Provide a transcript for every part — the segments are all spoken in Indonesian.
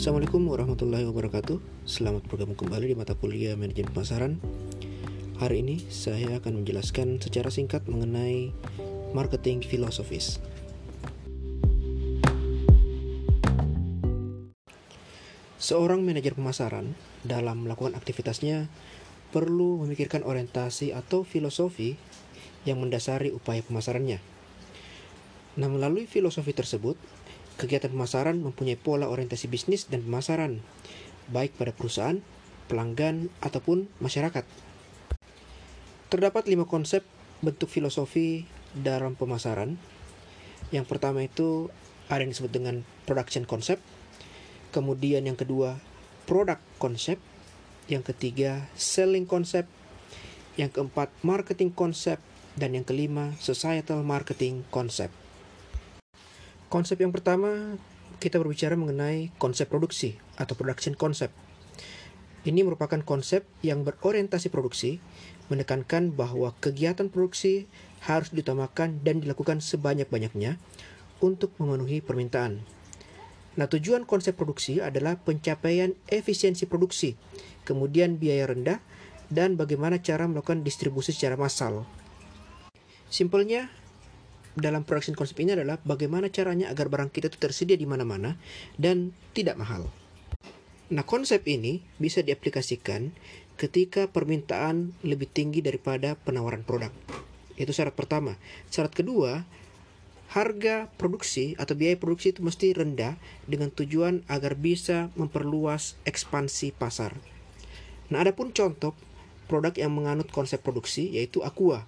Assalamualaikum warahmatullahi wabarakatuh. Selamat bergabung kembali di mata kuliah manajemen pemasaran. Hari ini saya akan menjelaskan secara singkat mengenai marketing filosofis. Seorang manajer pemasaran dalam melakukan aktivitasnya perlu memikirkan orientasi atau filosofi yang mendasari upaya pemasarannya. Nah, melalui filosofi tersebut, kegiatan pemasaran mempunyai pola orientasi bisnis dan pemasaran, baik pada perusahaan, pelanggan, ataupun masyarakat. Terdapat lima konsep bentuk filosofi dalam pemasaran. Yang pertama itu ada yang disebut dengan production concept, kemudian yang kedua product concept, yang ketiga selling concept, yang keempat marketing concept, dan yang kelima societal marketing concept. Konsep yang pertama kita berbicara mengenai konsep produksi atau production concept. Ini merupakan konsep yang berorientasi produksi, menekankan bahwa kegiatan produksi harus diutamakan dan dilakukan sebanyak-banyaknya untuk memenuhi permintaan. Nah, tujuan konsep produksi adalah pencapaian efisiensi produksi, kemudian biaya rendah, dan bagaimana cara melakukan distribusi secara massal. Simpelnya, dalam production konsep ini adalah bagaimana caranya agar barang kita itu tersedia di mana-mana dan tidak mahal. Nah, konsep ini bisa diaplikasikan ketika permintaan lebih tinggi daripada penawaran produk. Itu syarat pertama. Syarat kedua, harga produksi atau biaya produksi itu mesti rendah dengan tujuan agar bisa memperluas ekspansi pasar. Nah, ada pun contoh produk yang menganut konsep produksi yaitu Aqua.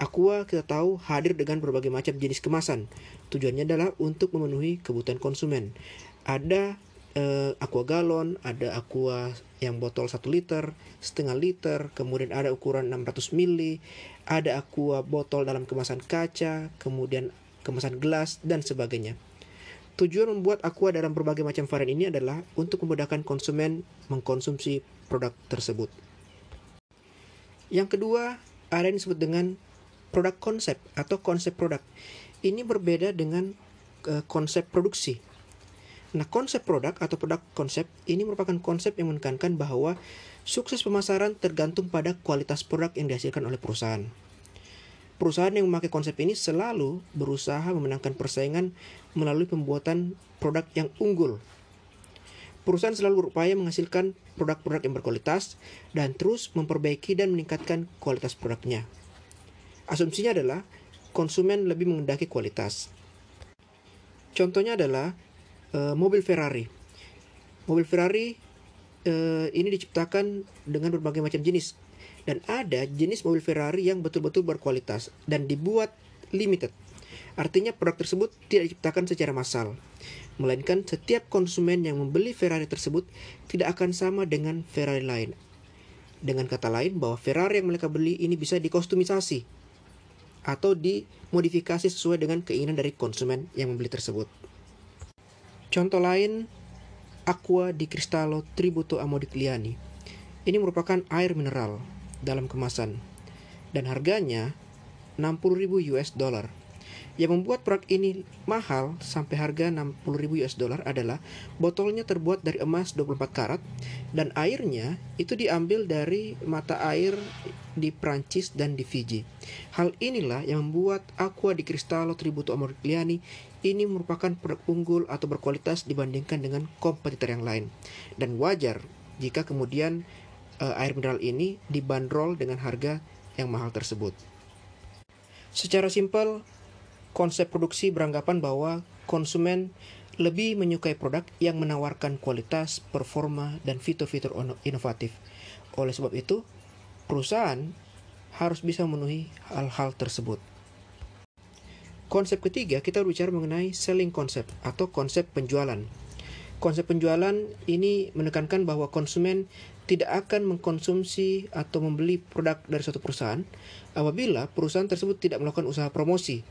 Aqua kita tahu hadir dengan berbagai macam jenis kemasan. Tujuannya adalah untuk memenuhi kebutuhan konsumen. Ada eh, Aqua galon, ada Aqua yang botol 1 liter, setengah liter, kemudian ada ukuran 600 ml, ada Aqua botol dalam kemasan kaca, kemudian kemasan gelas, dan sebagainya. Tujuan membuat aqua dalam berbagai macam varian ini adalah untuk memudahkan konsumen mengkonsumsi produk tersebut. Yang kedua, ada yang disebut dengan produk konsep atau konsep produk. Ini berbeda dengan uh, konsep produksi. Nah, konsep produk atau produk konsep ini merupakan konsep yang menekankan bahwa sukses pemasaran tergantung pada kualitas produk yang dihasilkan oleh perusahaan. Perusahaan yang memakai konsep ini selalu berusaha memenangkan persaingan melalui pembuatan produk yang unggul. Perusahaan selalu berupaya menghasilkan produk-produk yang berkualitas dan terus memperbaiki dan meningkatkan kualitas produknya. Asumsinya adalah konsumen lebih mengendaki kualitas. Contohnya adalah e, mobil Ferrari. Mobil Ferrari e, ini diciptakan dengan berbagai macam jenis dan ada jenis mobil Ferrari yang betul-betul berkualitas dan dibuat limited. Artinya produk tersebut tidak diciptakan secara massal, melainkan setiap konsumen yang membeli Ferrari tersebut tidak akan sama dengan Ferrari lain. Dengan kata lain bahwa Ferrari yang mereka beli ini bisa dikostumisasi atau dimodifikasi sesuai dengan keinginan dari konsumen yang membeli tersebut. Contoh lain, Aqua di Cristallo Tributo Amodigliani. Ini merupakan air mineral dalam kemasan dan harganya 60.000 US dollar. Yang membuat produk ini mahal sampai harga 60.000 US dollar adalah botolnya terbuat dari emas 24 karat dan airnya itu diambil dari mata air di Prancis dan di Fiji. Hal inilah yang membuat Aqua di Cristallo Tributo Amorigliani ini merupakan produk unggul atau berkualitas dibandingkan dengan kompetitor yang lain. Dan wajar jika kemudian uh, air mineral ini dibanderol dengan harga yang mahal tersebut. Secara simpel, konsep produksi beranggapan bahwa konsumen lebih menyukai produk yang menawarkan kualitas, performa, dan fitur-fitur inovatif. Oleh sebab itu, perusahaan harus bisa memenuhi hal-hal tersebut. Konsep ketiga, kita berbicara mengenai selling concept atau konsep penjualan. Konsep penjualan ini menekankan bahwa konsumen tidak akan mengkonsumsi atau membeli produk dari suatu perusahaan apabila perusahaan tersebut tidak melakukan usaha promosi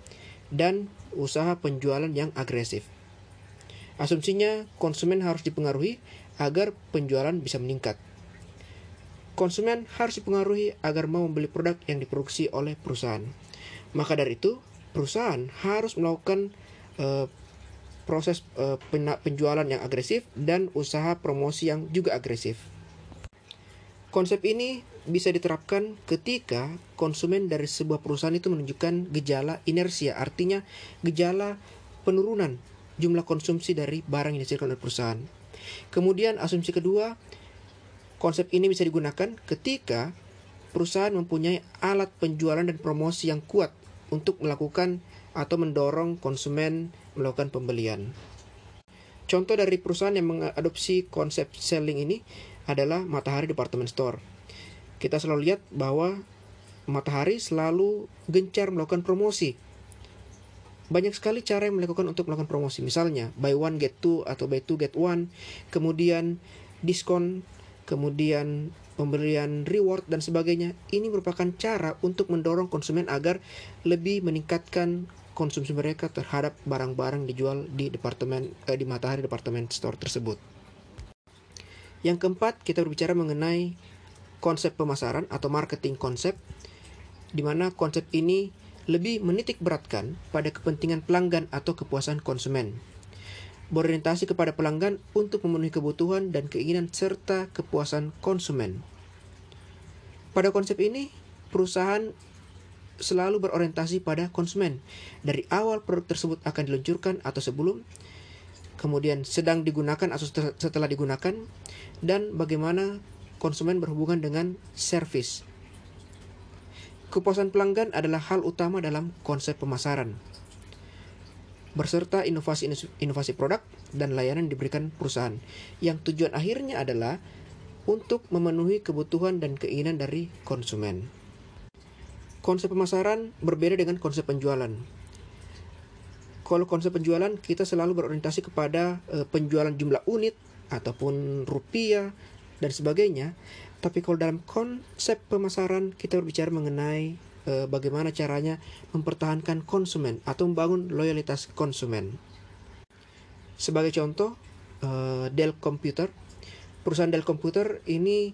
dan usaha penjualan yang agresif. Asumsinya konsumen harus dipengaruhi agar penjualan bisa meningkat. Konsumen harus dipengaruhi agar mau membeli produk yang diproduksi oleh perusahaan. Maka dari itu, perusahaan harus melakukan uh, proses uh, penjualan yang agresif dan usaha promosi yang juga agresif. Konsep ini bisa diterapkan ketika konsumen dari sebuah perusahaan itu menunjukkan gejala inersia, artinya gejala penurunan jumlah konsumsi dari barang yang dihasilkan oleh perusahaan. Kemudian asumsi kedua, konsep ini bisa digunakan ketika perusahaan mempunyai alat penjualan dan promosi yang kuat untuk melakukan atau mendorong konsumen melakukan pembelian. Contoh dari perusahaan yang mengadopsi konsep selling ini adalah Matahari Department Store. Kita selalu lihat bahwa Matahari selalu gencar melakukan promosi. Banyak sekali cara yang melakukan untuk melakukan promosi. Misalnya, buy one get two atau buy two get one, kemudian diskon, kemudian pemberian reward dan sebagainya. Ini merupakan cara untuk mendorong konsumen agar lebih meningkatkan konsumsi mereka terhadap barang-barang dijual di departemen eh, di Matahari Department Store tersebut. Yang keempat, kita berbicara mengenai konsep pemasaran atau marketing konsep di mana konsep ini lebih menitik beratkan pada kepentingan pelanggan atau kepuasan konsumen. Berorientasi kepada pelanggan untuk memenuhi kebutuhan dan keinginan serta kepuasan konsumen. Pada konsep ini, perusahaan selalu berorientasi pada konsumen. Dari awal produk tersebut akan diluncurkan atau sebelum, kemudian sedang digunakan atau setelah digunakan, dan bagaimana konsumen berhubungan dengan servis. Kepuasan pelanggan adalah hal utama dalam konsep pemasaran. Berserta inovasi-inovasi produk dan layanan diberikan perusahaan, yang tujuan akhirnya adalah untuk memenuhi kebutuhan dan keinginan dari konsumen. Konsep pemasaran berbeda dengan konsep penjualan. Kalau konsep penjualan kita selalu berorientasi kepada uh, penjualan jumlah unit ataupun rupiah dan sebagainya. Tapi kalau dalam konsep pemasaran kita berbicara mengenai uh, bagaimana caranya mempertahankan konsumen atau membangun loyalitas konsumen. Sebagai contoh, uh, Dell Computer, perusahaan Dell Computer ini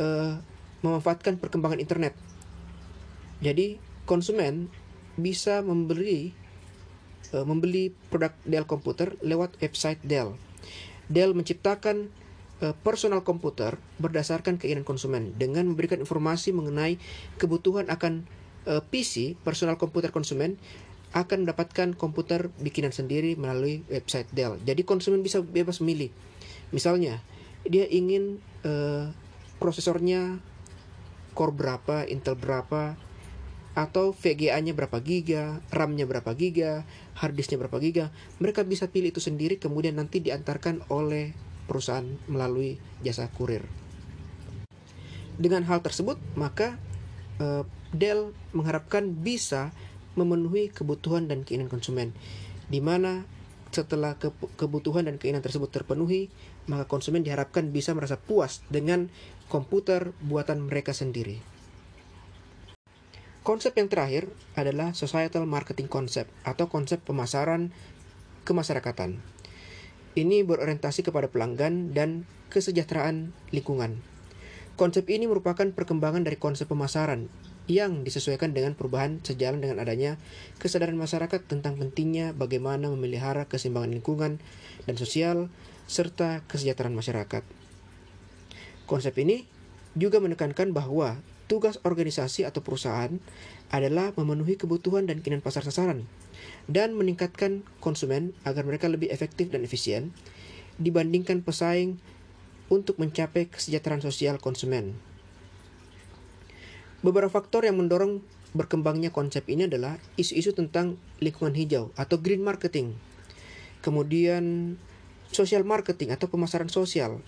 uh, memanfaatkan perkembangan internet jadi konsumen bisa membeli uh, membeli produk Dell komputer lewat website Dell. Dell menciptakan uh, personal komputer berdasarkan keinginan konsumen dengan memberikan informasi mengenai kebutuhan akan uh, e, PC personal komputer konsumen akan mendapatkan komputer bikinan sendiri melalui website Dell. Jadi konsumen bisa bebas memilih. Misalnya, dia ingin uh, prosesornya core berapa, Intel berapa, atau VGA-nya berapa giga, RAM-nya berapa giga, hard disk-nya berapa giga. Mereka bisa pilih itu sendiri kemudian nanti diantarkan oleh perusahaan melalui jasa kurir. Dengan hal tersebut, maka uh, Dell mengharapkan bisa memenuhi kebutuhan dan keinginan konsumen di mana setelah kebutuhan dan keinginan tersebut terpenuhi, maka konsumen diharapkan bisa merasa puas dengan komputer buatan mereka sendiri. Konsep yang terakhir adalah societal marketing concept atau konsep pemasaran kemasyarakatan. Ini berorientasi kepada pelanggan dan kesejahteraan lingkungan. Konsep ini merupakan perkembangan dari konsep pemasaran yang disesuaikan dengan perubahan sejalan dengan adanya kesadaran masyarakat tentang pentingnya bagaimana memelihara keseimbangan lingkungan dan sosial serta kesejahteraan masyarakat. Konsep ini juga menekankan bahwa tugas organisasi atau perusahaan adalah memenuhi kebutuhan dan keinginan pasar sasaran dan meningkatkan konsumen agar mereka lebih efektif dan efisien dibandingkan pesaing untuk mencapai kesejahteraan sosial konsumen. Beberapa faktor yang mendorong berkembangnya konsep ini adalah isu-isu tentang lingkungan hijau atau green marketing, kemudian social marketing atau pemasaran sosial,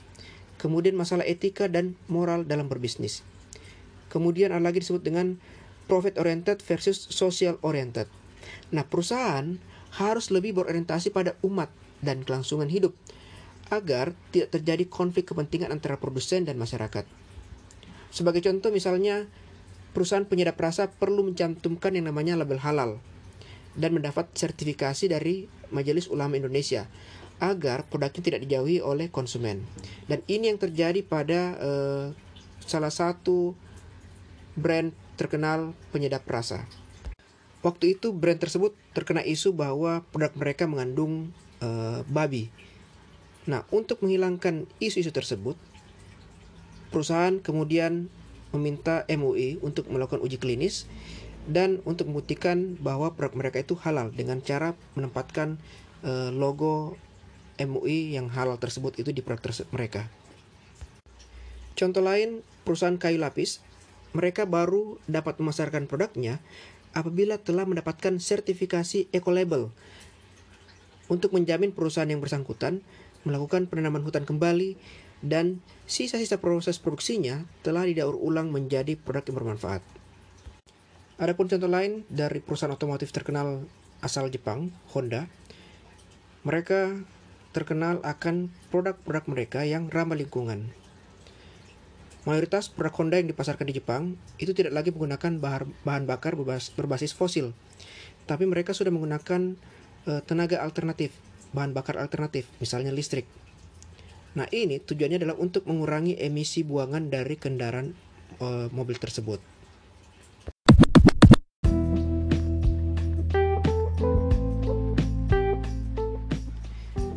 kemudian masalah etika dan moral dalam berbisnis. Kemudian ada lagi disebut dengan profit oriented versus social oriented. Nah, perusahaan harus lebih berorientasi pada umat dan kelangsungan hidup agar tidak terjadi konflik kepentingan antara produsen dan masyarakat. Sebagai contoh misalnya perusahaan penyedap rasa perlu mencantumkan yang namanya label halal dan mendapat sertifikasi dari Majelis Ulama Indonesia agar produknya tidak dijauhi oleh konsumen. Dan ini yang terjadi pada uh, salah satu brand terkenal penyedap rasa. Waktu itu brand tersebut terkena isu bahwa produk mereka mengandung uh, babi. Nah, untuk menghilangkan isu-isu tersebut, perusahaan kemudian meminta MUI untuk melakukan uji klinis dan untuk membuktikan bahwa produk mereka itu halal dengan cara menempatkan uh, logo MUI yang halal tersebut itu di produk mereka. Contoh lain, perusahaan kayu lapis, mereka baru dapat memasarkan produknya apabila telah mendapatkan sertifikasi eco-label untuk menjamin perusahaan yang bersangkutan melakukan penanaman hutan kembali dan sisa-sisa proses produksinya telah didaur ulang menjadi produk yang bermanfaat. Adapun contoh lain dari perusahaan otomotif terkenal asal Jepang, Honda, mereka terkenal akan produk-produk mereka yang ramah lingkungan. Mayoritas produk Honda yang dipasarkan di Jepang itu tidak lagi menggunakan bahan bakar berbasis fosil, tapi mereka sudah menggunakan uh, tenaga alternatif, bahan bakar alternatif, misalnya listrik. Nah ini tujuannya adalah untuk mengurangi emisi buangan dari kendaraan uh, mobil tersebut.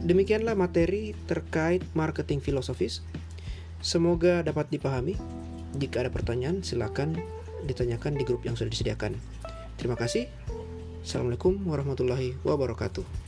Demikianlah materi terkait marketing filosofis Semoga dapat dipahami. Jika ada pertanyaan, silakan ditanyakan di grup yang sudah disediakan. Terima kasih. Assalamualaikum warahmatullahi wabarakatuh.